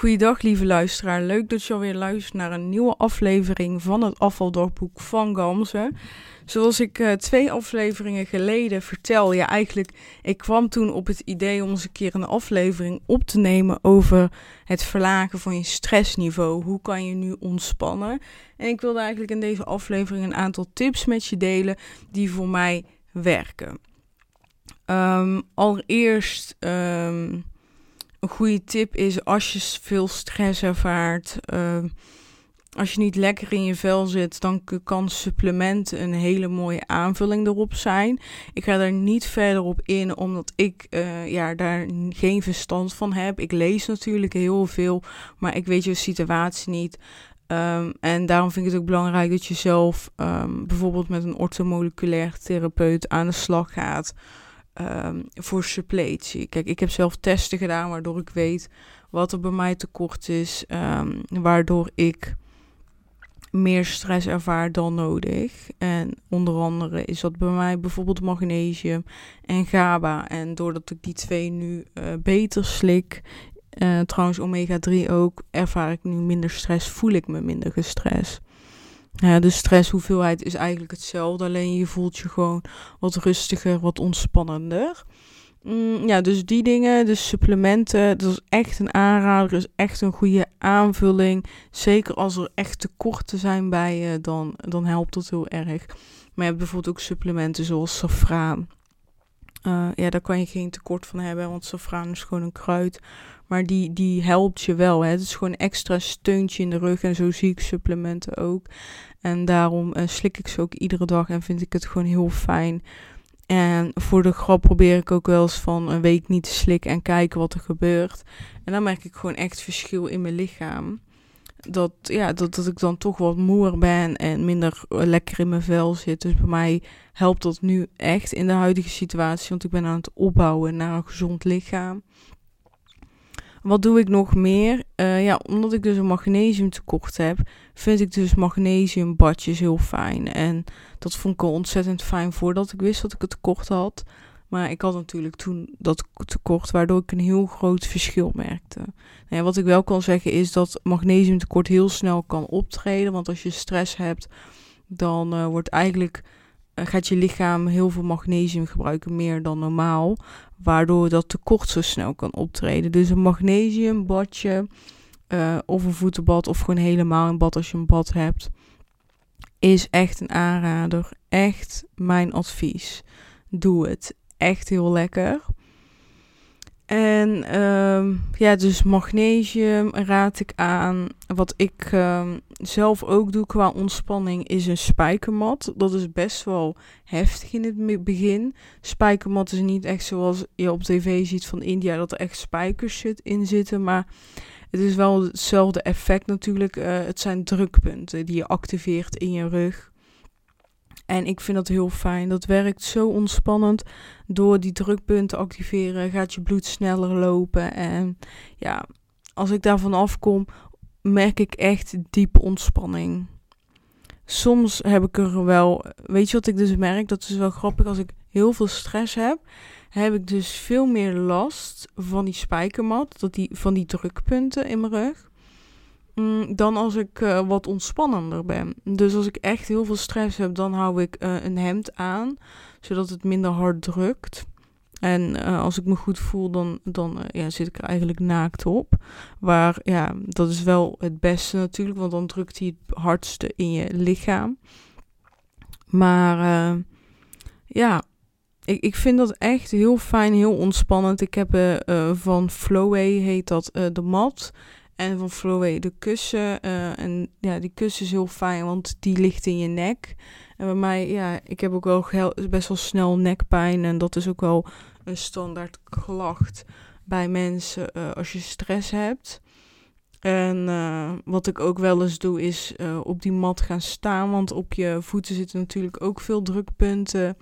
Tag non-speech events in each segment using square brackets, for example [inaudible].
Goeiedag lieve luisteraar, leuk dat je alweer luistert naar een nieuwe aflevering van het afvaldagboek van Gamze. Zoals ik uh, twee afleveringen geleden vertel, ja eigenlijk, ik kwam toen op het idee om eens een keer een aflevering op te nemen over het verlagen van je stressniveau. Hoe kan je nu ontspannen? En ik wilde eigenlijk in deze aflevering een aantal tips met je delen die voor mij werken. Um, allereerst... Um, een goede tip is als je veel stress ervaart, uh, als je niet lekker in je vel zit, dan kan supplementen een hele mooie aanvulling erop zijn. Ik ga daar niet verder op in, omdat ik uh, ja, daar geen verstand van heb. Ik lees natuurlijk heel veel, maar ik weet je situatie niet. Um, en daarom vind ik het ook belangrijk dat je zelf um, bijvoorbeeld met een orthomoleculair therapeut aan de slag gaat. Um, voor suppletie. Kijk, ik heb zelf testen gedaan waardoor ik weet wat er bij mij tekort is, um, waardoor ik meer stress ervaar dan nodig. En onder andere is dat bij mij bijvoorbeeld magnesium en GABA. En doordat ik die twee nu uh, beter slik, uh, trouwens omega 3 ook, ervaar ik nu minder stress, voel ik me minder gestrest. Ja, de stresshoeveelheid is eigenlijk hetzelfde, alleen je voelt je gewoon wat rustiger, wat ontspannender. Mm, ja, dus die dingen, de supplementen, dat is echt een aanrader, is echt een goede aanvulling. Zeker als er echt tekorten zijn bij je, dan, dan helpt dat heel erg. Maar je hebt bijvoorbeeld ook supplementen zoals safraan. Uh, ja, daar kan je geen tekort van hebben, want safraan is gewoon een kruid. Maar die, die helpt je wel. Hè? Het is gewoon een extra steuntje in de rug. En zo zie ik supplementen ook. En daarom uh, slik ik ze ook iedere dag en vind ik het gewoon heel fijn. En voor de grap probeer ik ook wel eens van een week niet te slikken en kijken wat er gebeurt. En dan merk ik gewoon echt verschil in mijn lichaam. Dat, ja, dat, dat ik dan toch wat moer ben en minder lekker in mijn vel zit. Dus bij mij helpt dat nu echt in de huidige situatie. Want ik ben aan het opbouwen naar een gezond lichaam. Wat doe ik nog meer? Uh, ja, omdat ik dus een magnesiumtekort heb, vind ik dus magnesiumbadjes heel fijn. En dat vond ik al ontzettend fijn voordat ik wist dat ik het tekort had. Maar ik had natuurlijk toen dat tekort, waardoor ik een heel groot verschil merkte. Nou wat ik wel kan zeggen is dat magnesiumtekort heel snel kan optreden. Want als je stress hebt, dan uh, wordt eigenlijk gaat je lichaam heel veel magnesium gebruiken, meer dan normaal waardoor dat tekort zo snel kan optreden. Dus een magnesiumbadje uh, of een voetenbad of gewoon helemaal een bad als je een bad hebt, is echt een aanrader. Echt mijn advies. Doe het. Echt heel lekker. En um, ja, dus magnesium raad ik aan. Wat ik um, zelf ook doe qua ontspanning is een spijkermat. Dat is best wel heftig in het begin. Spijkermat is niet echt zoals je op tv ziet van India, dat er echt spijkers in zitten. Maar het is wel hetzelfde effect natuurlijk. Uh, het zijn drukpunten die je activeert in je rug. En ik vind dat heel fijn. Dat werkt zo ontspannend. Door die drukpunten te activeren gaat je bloed sneller lopen. En ja, als ik daarvan afkom, merk ik echt diepe ontspanning. Soms heb ik er wel, weet je wat ik dus merk? Dat is wel grappig. Als ik heel veel stress heb, heb ik dus veel meer last van die spijkermat, dat die, van die drukpunten in mijn rug. Mm, dan als ik uh, wat ontspannender ben. Dus als ik echt heel veel stress heb, dan hou ik uh, een hemd aan, zodat het minder hard drukt. En uh, als ik me goed voel, dan, dan ja, zit ik er eigenlijk naakt op. Waar, ja, dat is wel het beste natuurlijk, want dan drukt hij het hardste in je lichaam. Maar ja, ik, ik vind dat echt heel fijn, heel ontspannend. Ik heb van Flowway, heet dat, de mat. En van Flowway de kussen. Uh, en ja, die kussen is heel fijn, want die ligt in je nek. En bij mij, ja, ik heb ook wel best wel snel nekpijn. En dat is ook wel een standaard klacht bij mensen uh, als je stress hebt. En uh, wat ik ook wel eens doe, is op die mat gaan staan. Want op je voeten zitten natuurlijk ook veel drukpunten.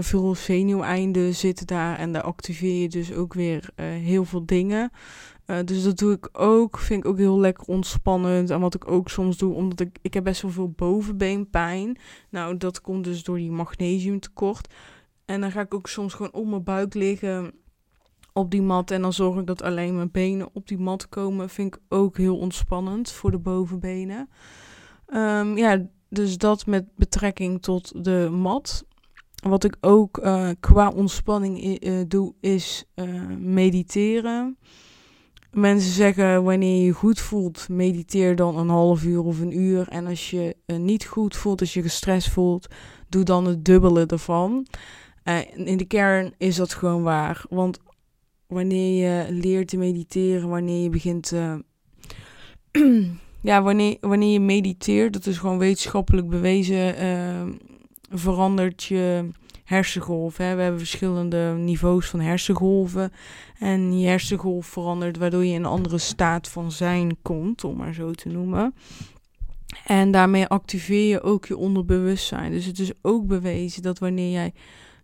veel zenuweinden zitten daar. En daar activeer je dus ook weer heel veel dingen. Uh, dus dat doe ik ook. Vind ik ook heel lekker ontspannend. En wat ik ook soms doe, omdat ik, ik heb best wel veel bovenbeenpijn. Nou, dat komt dus door die magnesiumtekort. En dan ga ik ook soms gewoon op mijn buik liggen. op die mat. En dan zorg ik dat alleen mijn benen op die mat komen. Vind ik ook heel ontspannend voor de bovenbenen. Ehm, ja, dus dat met betrekking tot de mat. Wat ik ook uh, qua ontspanning uh, doe, is mediteren. Mensen zeggen wanneer je goed voelt, mediteer dan een half uur of een uur. En als je niet goed voelt, als je gestrest voelt, doe dan het dubbele ervan. in de kern is dat gewoon waar. Want wanneer je leert te mediteren, wanneer je begint. [clears throat] ja, wanneer, wanneer je mediteert, dat is gewoon wetenschappelijk bewezen verandert je hersengolf. Hè? We hebben verschillende niveaus van hersengolven. En je hersengolf verandert waardoor je in een andere staat van zijn komt, om maar zo te noemen. En daarmee activeer je ook je onderbewustzijn. Dus het is ook bewezen dat wanneer jij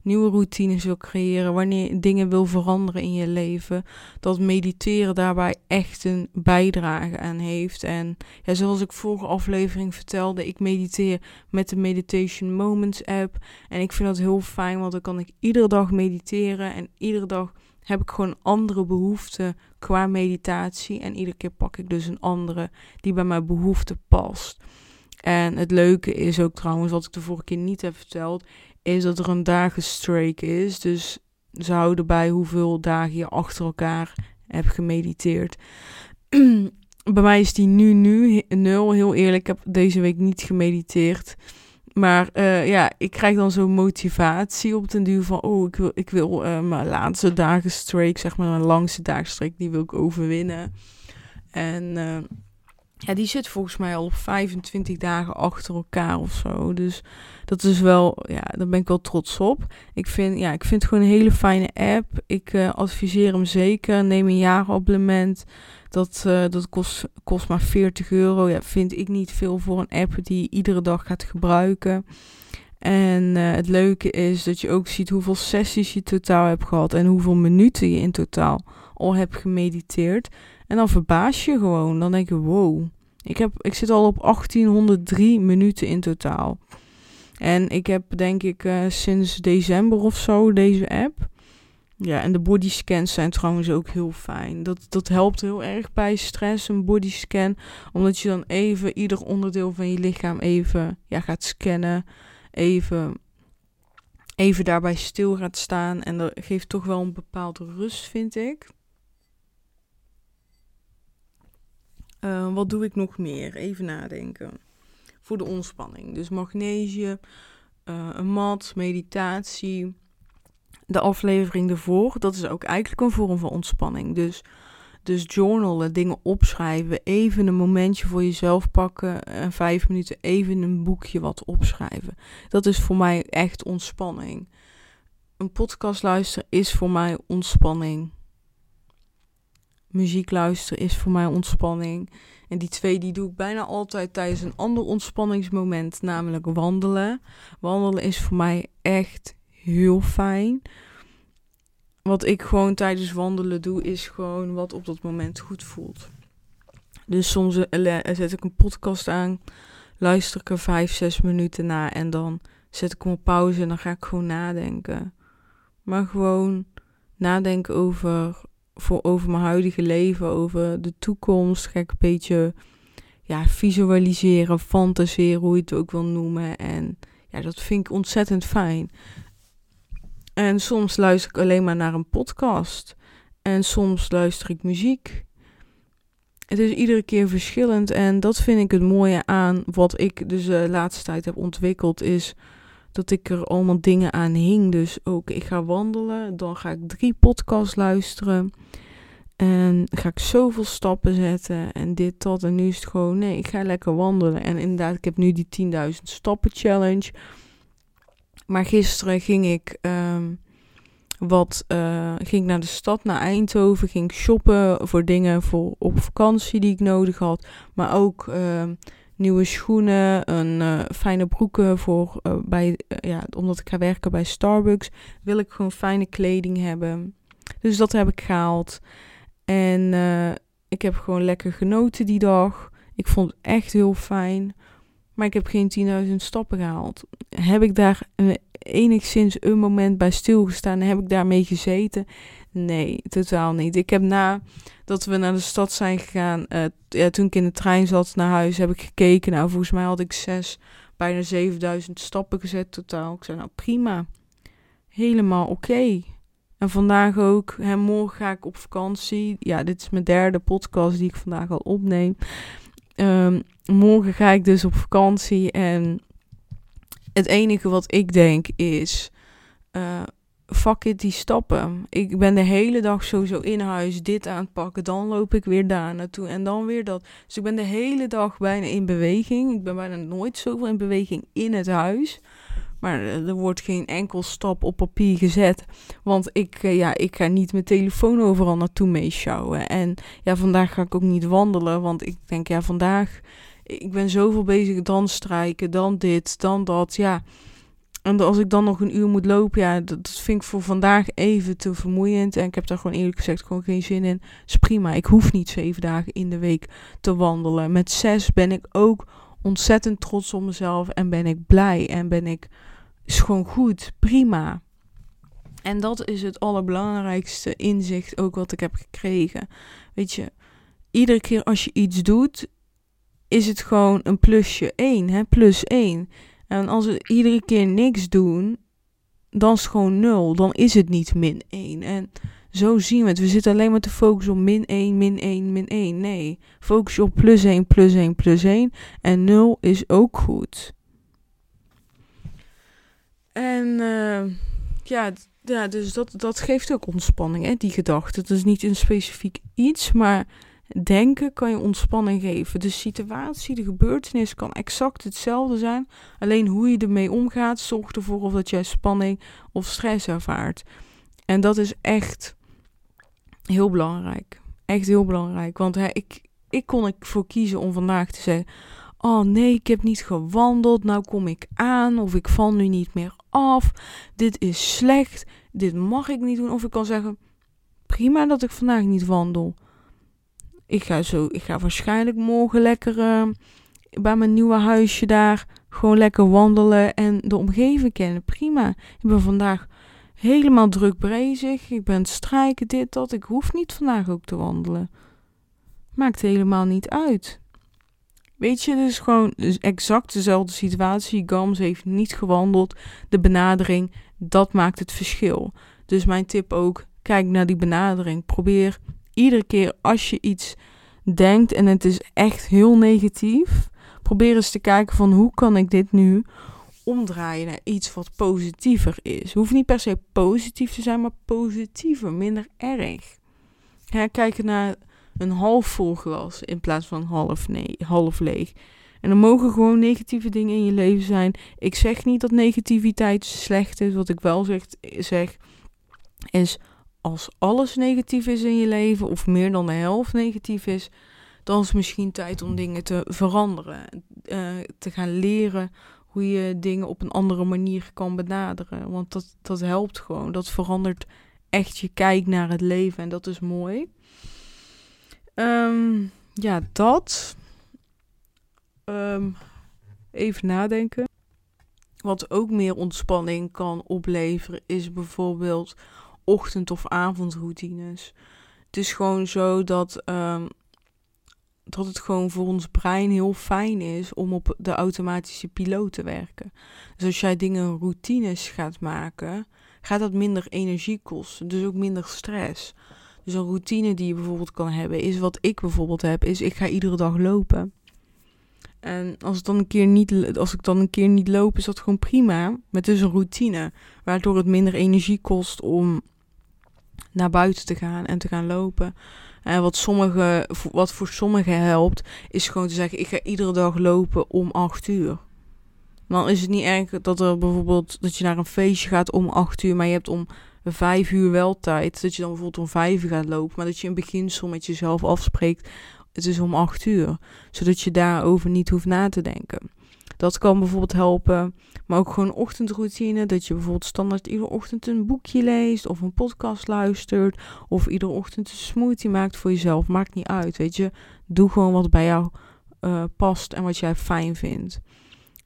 nieuwe routines wil creëren, wanneer dingen wil veranderen in je leven, dat mediteren daarbij echt een bijdrage aan heeft. En ja, zoals ik vorige aflevering vertelde, ik mediteer met de Meditation Moments app. En ik vind dat heel fijn, want dan kan ik iedere dag mediteren en iedere dag heb ik gewoon andere behoeften qua meditatie. En iedere keer pak ik dus een andere die bij mijn behoeften past. En het leuke is ook trouwens, wat ik de vorige keer niet heb verteld, is dat er een dagenstreak is. Dus ze houden bij hoeveel dagen je achter elkaar hebt gemediteerd. [clears throat] bij mij is die nu, nu nul. Heel eerlijk, ik heb deze week niet gemediteerd. Maar uh, ja, ik krijg dan zo'n motivatie op den duur van... oh, ik wil, ik wil uh, mijn laatste dagenstreak, zeg maar mijn langste dagenstreak... die wil ik overwinnen. En uh, ja, die zit volgens mij al op 25 dagen achter elkaar of zo. Dus dat is wel, ja, daar ben ik wel trots op. Ik vind, ja, ik vind het gewoon een hele fijne app. Ik uh, adviseer hem zeker. Neem een jaarabonnement. Dat, uh, dat kost, kost maar 40 euro. Ja, vind ik niet veel voor een app die je iedere dag gaat gebruiken. En uh, het leuke is dat je ook ziet hoeveel sessies je totaal hebt gehad. En hoeveel minuten je in totaal al hebt gemediteerd. En dan verbaas je gewoon. Dan denk je, wow. Ik, heb, ik zit al op 1803 minuten in totaal. En ik heb denk ik uh, sinds december of zo deze app. Ja, en de bodyscans zijn trouwens ook heel fijn. Dat, dat helpt heel erg bij stress, een bodyscan. Omdat je dan even ieder onderdeel van je lichaam even ja, gaat scannen. Even, even daarbij stil gaat staan. En dat geeft toch wel een bepaalde rust, vind ik. Uh, wat doe ik nog meer? Even nadenken. Voor de ontspanning. Dus magnesium, uh, een mat, meditatie. De aflevering ervoor, dat is ook eigenlijk een vorm van ontspanning. Dus, dus journalen, dingen opschrijven, even een momentje voor jezelf pakken. En vijf minuten even een boekje wat opschrijven. Dat is voor mij echt ontspanning. Een podcast luisteren is voor mij ontspanning muziek luisteren is voor mij ontspanning. En die twee die doe ik bijna altijd tijdens een ander ontspanningsmoment, namelijk wandelen. Wandelen is voor mij echt heel fijn. Wat ik gewoon tijdens wandelen doe, is gewoon wat op dat moment goed voelt. Dus soms zet ik een podcast aan, luister ik er vijf, zes minuten na en dan zet ik hem op pauze en dan ga ik gewoon nadenken. Maar gewoon nadenken over voor over mijn huidige leven, over de toekomst. Ga ik een beetje ja, visualiseren, fantaseren, hoe je het ook wil noemen. En ja, dat vind ik ontzettend fijn. En soms luister ik alleen maar naar een podcast. En soms luister ik muziek. Het is iedere keer verschillend. En dat vind ik het mooie aan wat ik dus de laatste tijd heb ontwikkeld. Is dat ik er allemaal dingen aan hing. Dus ook ik ga wandelen, dan ga ik drie podcasts luisteren. En ga ik zoveel stappen zetten en dit, dat. En nu is het gewoon, nee, ik ga lekker wandelen. En inderdaad, ik heb nu die 10.000 stappen challenge. Maar gisteren ging ik, um, wat, uh, ging naar de stad, naar Eindhoven. Ging shoppen voor dingen voor op vakantie die ik nodig had. Maar ook uh, nieuwe schoenen, een uh, fijne broeken voor uh, bij, ja, omdat ik ga werken bij Starbucks, wil ik gewoon fijne kleding hebben. Dus dat heb ik gehaald. En ik heb gewoon lekker genoten die dag. Ik vond het echt heel fijn. Maar ik heb geen 10.000 stappen gehaald. Heb ik daar enigszins een moment bij stilgestaan? Heb ik daarmee gezeten? Nee, totaal niet. Ik heb na dat we naar de stad zijn gegaan, uh, ja, toen ik in de trein zat naar huis, heb ik gekeken. Nou, volgens mij had ik zes, bijna 7000 stappen gezet totaal. Ik zei, nou prima. Helemaal oké. En vandaag ook, hè, morgen ga ik op vakantie. Ja, dit is mijn derde podcast die ik vandaag al opneem. Um, morgen ga ik dus op vakantie en het enige wat ik denk is, uh, fuck it, die stappen. Ik ben de hele dag sowieso in huis dit aan het pakken. Dan loop ik weer daar naartoe en dan weer dat. Dus ik ben de hele dag bijna in beweging. Ik ben bijna nooit zoveel in beweging in het huis. Maar er wordt geen enkel stap op papier gezet. Want ik, eh, ja, ik ga niet mijn telefoon overal naartoe meeschouwen. En ja, vandaag ga ik ook niet wandelen. Want ik denk, ja, vandaag... Ik ben zoveel bezig dan strijken, dan dit, dan dat. Ja, en als ik dan nog een uur moet lopen, ja, dat, vind ik voor vandaag even te vermoeiend. En ik heb daar gewoon eerlijk gezegd gewoon geen zin in. is prima. Ik hoef niet zeven dagen in de week te wandelen. Met zes ben ik ook ontzettend trots op mezelf. En ben ik blij. En ben ik, is gewoon goed. Prima. En dat is het allerbelangrijkste inzicht ook wat ik heb gekregen. Weet je, iedere keer als je iets doet, is het gewoon een plusje één, hè, plus één. En als we iedere keer niks doen, dan is het gewoon nul. Dan is het niet min 1. En zo zien we het. We zitten alleen maar te focussen op min 1, min 1, min 1. Nee, focus je op plus 1, plus 1, plus 1. En 0 is ook goed. En uh, ja, ja, dus dat, dat geeft ook ontspanning, hè, die gedachte. Het is niet een specifiek iets, maar denken kan je ontspanning geven. De situatie, de gebeurtenis kan exact hetzelfde zijn. Alleen hoe je ermee omgaat, zorgt ervoor of dat jij spanning of stress ervaart. En dat is echt heel belangrijk. Echt heel belangrijk. Want hè, ik, ik kon ervoor kiezen om vandaag te zeggen: Oh nee, ik heb niet gewandeld. Nou kom ik aan. Of ik val nu niet meer af. Dit is slecht. Dit mag ik niet doen. Of ik kan zeggen: Prima dat ik vandaag niet wandel. Ik ga, zo, ik ga waarschijnlijk morgen lekker uh, bij mijn nieuwe huisje daar gewoon lekker wandelen en de omgeving kennen. Prima. Ik ben vandaag helemaal druk bezig. Ik ben strijken, dit, dat. Ik hoef niet vandaag ook te wandelen. Maakt helemaal niet uit. Weet je, dus gewoon exact dezelfde situatie. Gams heeft niet gewandeld. De benadering, dat maakt het verschil. Dus mijn tip ook, kijk naar die benadering. Probeer iedere keer als je iets denkt en het is echt heel negatief, probeer eens te kijken van hoe kan ik dit nu omdraaien naar iets wat positiever is. Hoeft niet per se positief te zijn, maar positiever, minder erg. Ja, kijken naar een half vol glas in plaats van half, nee, half leeg. En er mogen gewoon negatieve dingen in je leven zijn. Ik zeg niet dat negativiteit slecht is. Wat ik wel zeg, zeg is als alles negatief is in je leven, of meer dan de helft negatief is, dan is het misschien tijd om dingen te veranderen. Uh, te gaan leren hoe je dingen op een andere manier kan benaderen. Want dat, dat helpt gewoon. Dat verandert echt je kijk naar het leven en dat is mooi. Um, ja, dat. Um, even nadenken. Wat ook meer ontspanning kan opleveren, is bijvoorbeeld ochtend- of avondroutines. Het is gewoon zo dat, um, dat het gewoon voor ons brein heel fijn is om op de automatische piloot te werken. Dus als jij dingen routines gaat maken, gaat dat minder energie kosten, dus ook minder stress. Dus een routine die je bijvoorbeeld kan hebben, is wat ik bijvoorbeeld heb, is ik ga iedere dag lopen. En als, het dan een keer niet, als ik dan een keer niet loop, is dat gewoon prima. Maar het is een routine, waardoor het minder energie kost om naar buiten te gaan en te gaan lopen. En wat, sommige, wat voor sommigen helpt, is gewoon te zeggen: ik ga iedere dag lopen om 8 uur. Dan is het niet erg dat er bijvoorbeeld dat je naar een feestje gaat om 8 uur, maar je hebt om 5 uur wel tijd. Dat je dan bijvoorbeeld om 5 uur gaat lopen, maar dat je in beginsel met jezelf afspreekt: het is om 8 uur. Zodat je daarover niet hoeft na te denken. Dat kan bijvoorbeeld helpen. Maar ook gewoon ochtendroutine. Dat je bijvoorbeeld standaard iedere ochtend een boekje leest. Of een podcast luistert. Of iedere ochtend een smoothie maakt voor jezelf. Maakt niet uit. Weet je. Doe gewoon wat bij jou uh, past en wat jij fijn vindt.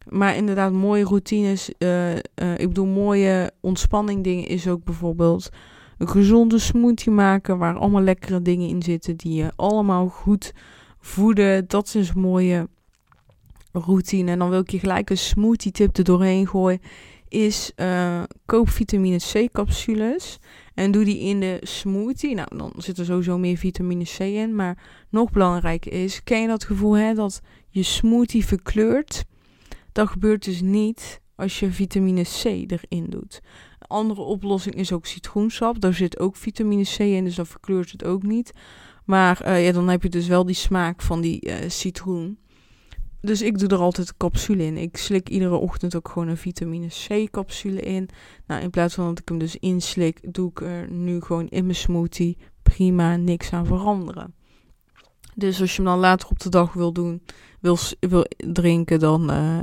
Maar inderdaad, mooie routines. Uh, uh, ik bedoel, mooie ontspanning dingen is ook bijvoorbeeld een gezonde smoothie maken waar allemaal lekkere dingen in zitten die je allemaal goed voeden. Dat is een mooie routine. En dan wil ik je gelijk een smoothie tip er doorheen gooien. Is uh, koop vitamine C capsules. En doe die in de smoothie. Nou, dan zit er sowieso meer vitamine C in. Maar nog belangrijker is, ken je dat gevoel hè, dat je smoothie verkleurt? Dat gebeurt dus niet als je vitamine C erin doet. Een andere oplossing is ook citroensap. Daar zit ook vitamine C in, dus dat verkleurt het ook niet. Maar uh, ja, dan heb je dus wel die smaak van die uh, citroen. Dus ik doe er altijd een capsule in. Ik slik iedere ochtend ook gewoon een vitamine C capsule in. Nou, in plaats van dat ik hem dus inslik, doe ik er nu gewoon in mijn smoothie. Prima, niks aan veranderen. Dus als je hem dan later op de dag wil doen, wil, wil drinken, dan uh,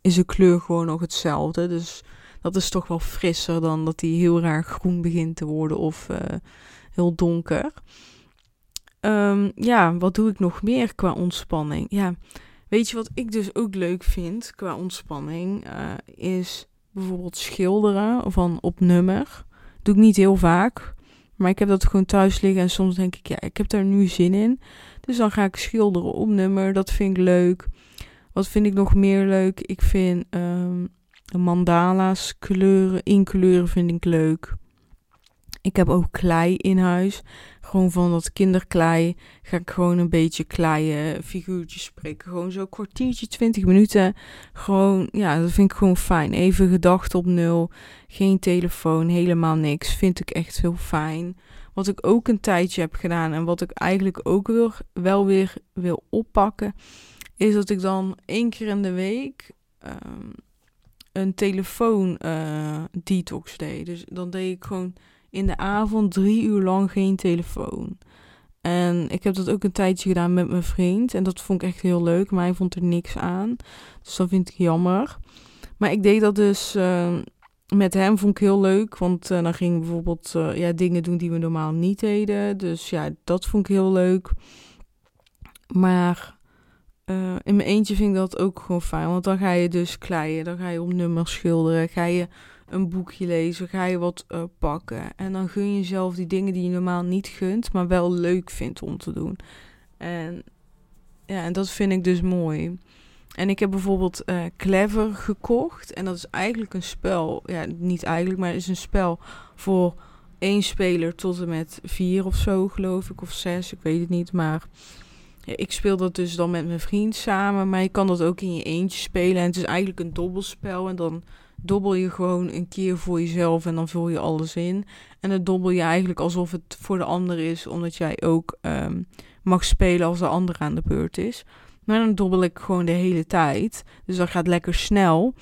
is de kleur gewoon nog hetzelfde. Dus dat is toch wel frisser dan dat hij heel raar groen begint te worden of uh, heel donker. Um, ja, wat doe ik nog meer qua ontspanning? Ja, weet je wat ik dus ook leuk vind qua ontspanning? Uh, is bijvoorbeeld schilderen van op nummer. Doe ik niet heel vaak. Maar ik heb dat gewoon thuis liggen en soms denk ik, ja, ik heb daar nu zin in. Dus dan ga ik schilderen op nummer. Dat vind ik leuk. Wat vind ik nog meer leuk? Ik vind um, mandala's, kleuren, inkleuren vind ik leuk. Ik heb ook klei in huis. Gewoon van dat kinderklei ga ik gewoon een beetje kleien figuurtjes spreken. Gewoon zo'n kwartiertje, twintig minuten. Gewoon, ja, dat vind ik gewoon fijn. Even gedachten op nul. Geen telefoon, helemaal niks. Vind ik echt heel fijn. Wat ik ook een tijdje heb gedaan en wat ik eigenlijk ook wel weer wil oppakken, is dat ik dan één keer in de week um, een telefoon uh, detox deed. Dus dan deed ik gewoon in de avond drie uur lang geen telefoon. En ik heb dat ook een tijdje gedaan met mijn vriend. En dat vond ik echt heel leuk. Maar hij vond er niks aan. Dus dat vind ik jammer. Maar ik deed dat dus uh, met hem. Vond ik heel leuk. Want uh, dan ging ik bijvoorbeeld uh, ja, dingen doen die we normaal niet deden. Dus ja, dat vond ik heel leuk. Maar in mijn eentje vind ik dat ook gewoon fijn. Want dan ga je dus kleien. Dan ga je op nummers schilderen. Ga je een boekje lezen, ga je wat uh, pakken. En dan gun je jezelf die dingen die je normaal niet gunt, maar wel leuk vindt om te doen. En ja, en dat vind ik dus mooi. En ik heb bijvoorbeeld uh, Clever gekocht. En dat is eigenlijk een spel. Ja, niet eigenlijk, maar het is een spel voor één speler tot en met vier of zo, geloof ik. Of zes, ik weet het niet. Maar ik speel dat dus dan met mijn vriend samen. Maar je kan dat ook in je eentje spelen. En het is eigenlijk een dobbelspel. En dan dobbel je gewoon een keer voor jezelf en dan vul je alles in. En dan dobbel je eigenlijk alsof het voor de ander is, omdat jij ook um, mag spelen als de ander aan de beurt is. Maar dan dobbel ik gewoon de hele tijd. Dus dat gaat lekker snel.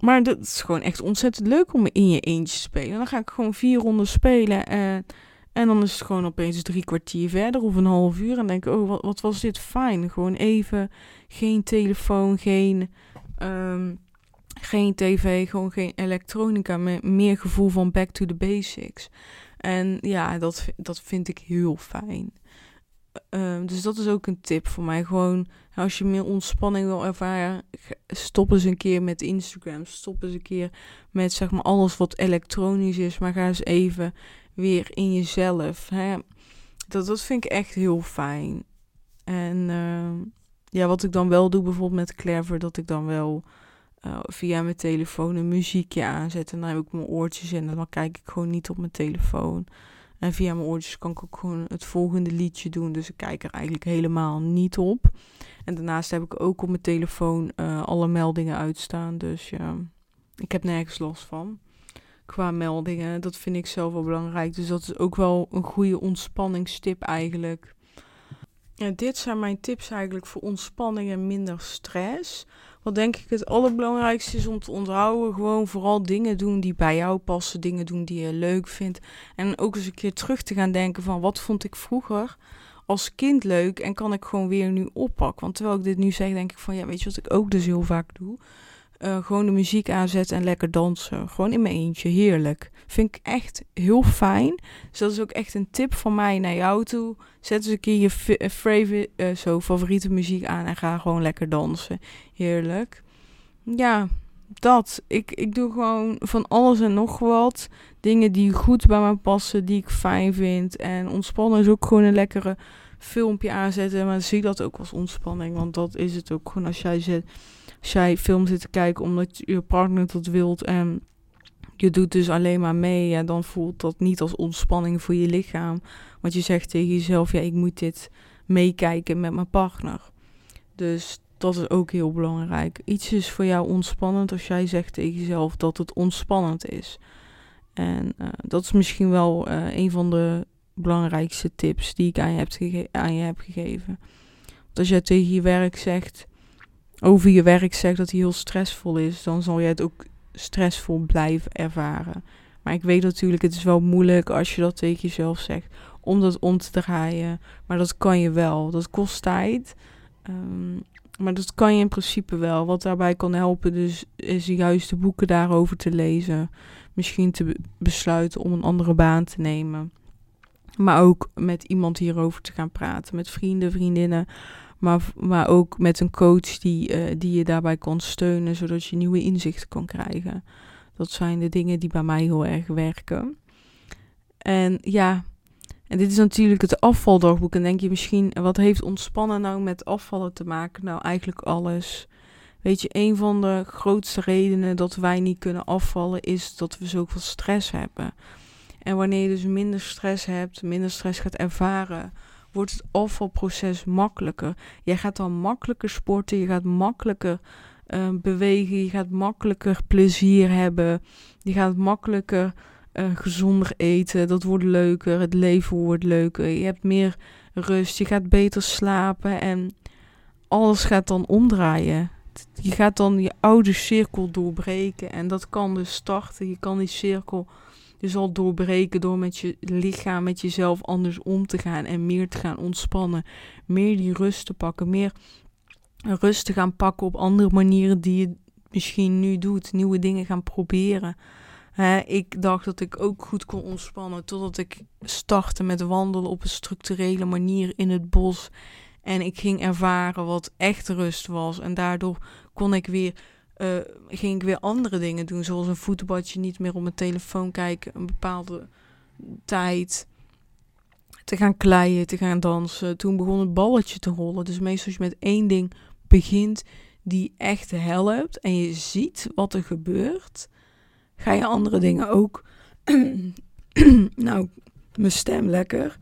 Maar dat is gewoon echt ontzettend leuk om in je eentje te spelen. Dan ga ik gewoon vier ronden spelen. En, en dan is het gewoon opeens drie kwartier verder of een half uur. En denk ik, oh, wat, was dit fijn. Gewoon even geen telefoon, geen... Um, geen tv, gewoon geen elektronica, meer gevoel van back to the basics. En ja, dat, dat vind ik heel fijn. Uh, dus dat is ook een tip voor mij. Gewoon als je meer ontspanning wil ervaren, stop eens een keer met Instagram. Stop eens een keer met zeg maar alles wat elektronisch is. Maar ga eens even weer in jezelf. Hè? Dat, dat vind ik echt heel fijn. En uh, ja, wat ik dan wel doe, bijvoorbeeld met Clever, dat ik dan wel uh, via mijn telefoon een muziekje aanzetten. En dan heb ik mijn oortjes in en dan kijk ik gewoon niet op mijn telefoon. En via mijn oortjes kan ik ook gewoon het volgende liedje doen. Dus ik kijk er eigenlijk helemaal niet op. En daarnaast heb ik ook op mijn telefoon uh, alle meldingen uitstaan. Dus ja, ik heb nergens last van. Qua meldingen, dat vind ik zelf wel belangrijk. Dus dat is ook wel een goede ontspanningstip eigenlijk. Ja, dit zijn mijn tips eigenlijk voor ontspanning en minder stress. Wat denk ik het allerbelangrijkste is om te onthouden. Gewoon vooral dingen doen die bij jou passen. Dingen doen die je leuk vindt. En ook eens een keer terug te gaan denken van wat vond ik vroeger als kind leuk. En kan ik gewoon weer nu oppakken. Want terwijl ik dit nu zeg, denk ik van ja, weet je wat ik ook dus heel vaak doe? Uh, gewoon de muziek aanzetten en lekker dansen. Gewoon in mijn eentje. Heerlijk. Vind ik echt heel fijn. Dus dat is ook echt een tip van mij naar jou toe. Zet eens een keer je favorite, uh, zo, favoriete muziek aan en ga gewoon lekker dansen. Heerlijk. Ja, dat. Ik, ik doe gewoon van alles en nog wat. Dingen die goed bij me passen, die ik fijn vind. En ontspannen is ook gewoon een lekkere filmpje aanzetten. Maar zie dat ook als ontspanning. Want dat is het ook gewoon als jij, zit, als jij film zit te kijken omdat je partner dat wilt. En je doet dus alleen maar mee. Ja, dan voelt dat niet als ontspanning voor je lichaam. Want je zegt tegen jezelf, ja, ik moet dit meekijken met mijn partner. Dus dat is ook heel belangrijk. Iets is voor jou ontspannend als jij zegt tegen jezelf dat het ontspannend is. En uh, dat is misschien wel uh, een van de belangrijkste tips die ik aan je, heb aan je heb gegeven. Want als jij tegen je werk zegt, over je werk zegt dat hij heel stressvol is, dan zal jij het ook stressvol blijven ervaren. Maar ik weet natuurlijk, het is wel moeilijk als je dat tegen jezelf zegt, om dat om te draaien. Maar dat kan je wel. Dat kost tijd. Um, maar dat kan je in principe wel. Wat daarbij kan helpen, dus is de juiste boeken daarover te lezen. Misschien te besluiten om een andere baan te nemen. Maar ook met iemand hierover te gaan praten. Met vrienden, vriendinnen. Maar, maar ook met een coach die, uh, die je daarbij kan steunen, zodat je nieuwe inzichten kan krijgen. Dat zijn de dingen die bij mij heel erg werken. En ja, en dit is natuurlijk het afvaldagboek. En denk je misschien, wat heeft ontspannen nou met afvallen te maken? Nou, eigenlijk alles. Weet je, een van de grootste redenen dat wij niet kunnen afvallen is dat we zoveel stress hebben. En wanneer je dus minder stress hebt, minder stress gaat ervaren, wordt het afvalproces makkelijker. Jij gaat dan makkelijker sporten, je gaat makkelijker uh, bewegen, je gaat makkelijker plezier hebben, je gaat makkelijker uh, gezonder eten, dat wordt leuker, het leven wordt leuker, je hebt meer rust, je gaat beter slapen en alles gaat dan omdraaien. Je gaat dan je oude cirkel doorbreken en dat kan dus starten. Je kan die cirkel dus al doorbreken door met je lichaam, met jezelf anders om te gaan en meer te gaan ontspannen, meer die rust te pakken, meer rust te gaan pakken op andere manieren die je misschien nu doet, nieuwe dingen gaan proberen ik dacht dat ik ook goed kon ontspannen totdat ik startte met wandelen op een structurele manier in het bos. En ik ging ervaren wat echt rust was. En daardoor kon ik weer, uh, ging ik weer andere dingen doen. Zoals een voetbadje, niet meer op mijn telefoon kijken. Een bepaalde tijd. Te gaan kleien, te gaan dansen. Toen begon het balletje te rollen. Dus meestal als je met één ding begint die echt helpt. En je ziet wat er gebeurt ga je andere dingen ook. [clears throat] nou, mijn stem lekker.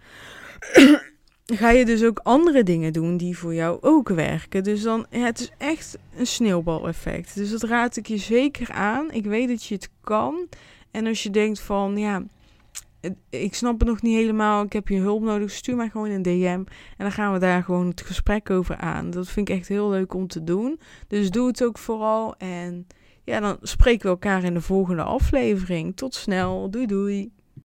[clears throat] ga je dus ook andere dingen doen die voor jou ook werken. Dus dan, ja, het is echt een sneeuwbaleffect. Dus dat raad ik je zeker aan. Ik weet dat je het kan. En als je denkt van, ja, ik snap het nog niet helemaal. Ik heb je hulp nodig. Stuur mij gewoon een DM. En dan gaan we daar gewoon het gesprek over aan. Dat vind ik echt heel leuk om te doen. Dus doe het ook vooral. En ja, dan spreken we elkaar in de volgende aflevering. Tot snel. Doei doei.